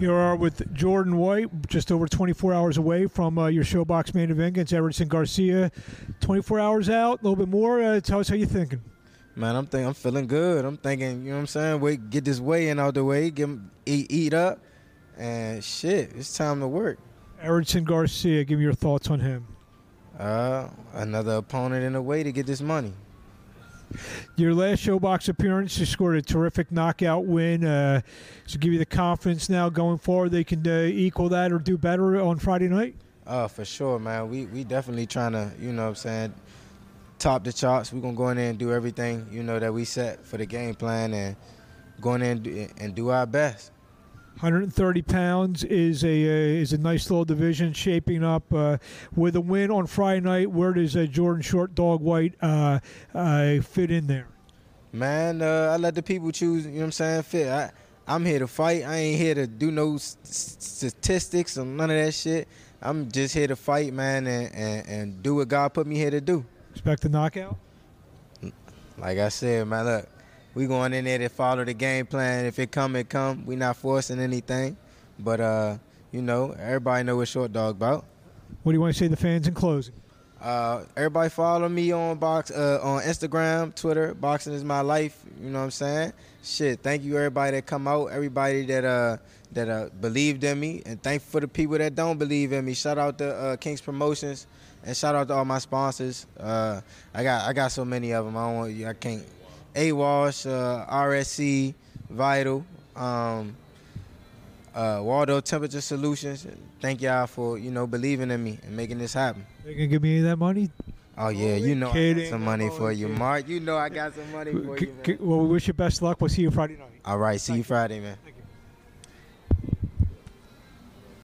Here we are with Jordan White, just over 24 hours away from uh, your ShoBox main event against Eridson Garcia. 24 hours out, a little bit more. Uh, tell us how you're thinking. Man, I'm think I'm feeling good. I'm thinking, you know what I'm saying? Wait, get this weigh in out the way, get eat, eat up, and shit, it's time to work. Eridson Garcia, give me your thoughts on him. Uh, another opponent in the way to get this money. Your last ShoBox appearance, you scored a terrific knockout win. Uh, to give you the confidence now going forward, they can uh, equal that or do better on Friday night. Uh, for sure, man. We we definitely trying to, you know, what I'm saying, top the charts. We're gonna go in there and do everything, you know, that we set for the game plan, and go in there and do, and do our best. 130 pounds is a uh, is a nice little division shaping up uh, with a win on Friday night. Where does uh, Jordan Short Dog White uh, uh, fit in there? Man, uh, I let the people choose. You know what I'm saying? Fit. I, I'm here to fight. I ain't here to do no statistics or none of that shit. I'm just here to fight, man, and, and, and do what God put me here to do. Expect a knockout. Like I said, man, look we going in there to follow the game plan. If it come, it come. We not forcing anything, but uh, you know, everybody know what short dog about. What do you want to say to the fans in closing? Uh, everybody follow me on box uh, on Instagram, Twitter. Boxing is my life. You know what I'm saying? Shit. Thank you everybody that come out, everybody that uh that uh believed in me, and thank for the people that don't believe in me. Shout out to uh, Kings Promotions, and shout out to all my sponsors. Uh, I got I got so many of them. I don't want, I can't AWASH, uh, RSC, Vital, um, uh, Waldo Temperature Solutions. Thank y'all for you know believing in me and making this happen. They gonna give me any of that money? Oh yeah, you know I got some money for you, Marc. You know I got some money for you. Man. Well, we wish you best luck. We'll see you Friday night. All right, see you Friday, man.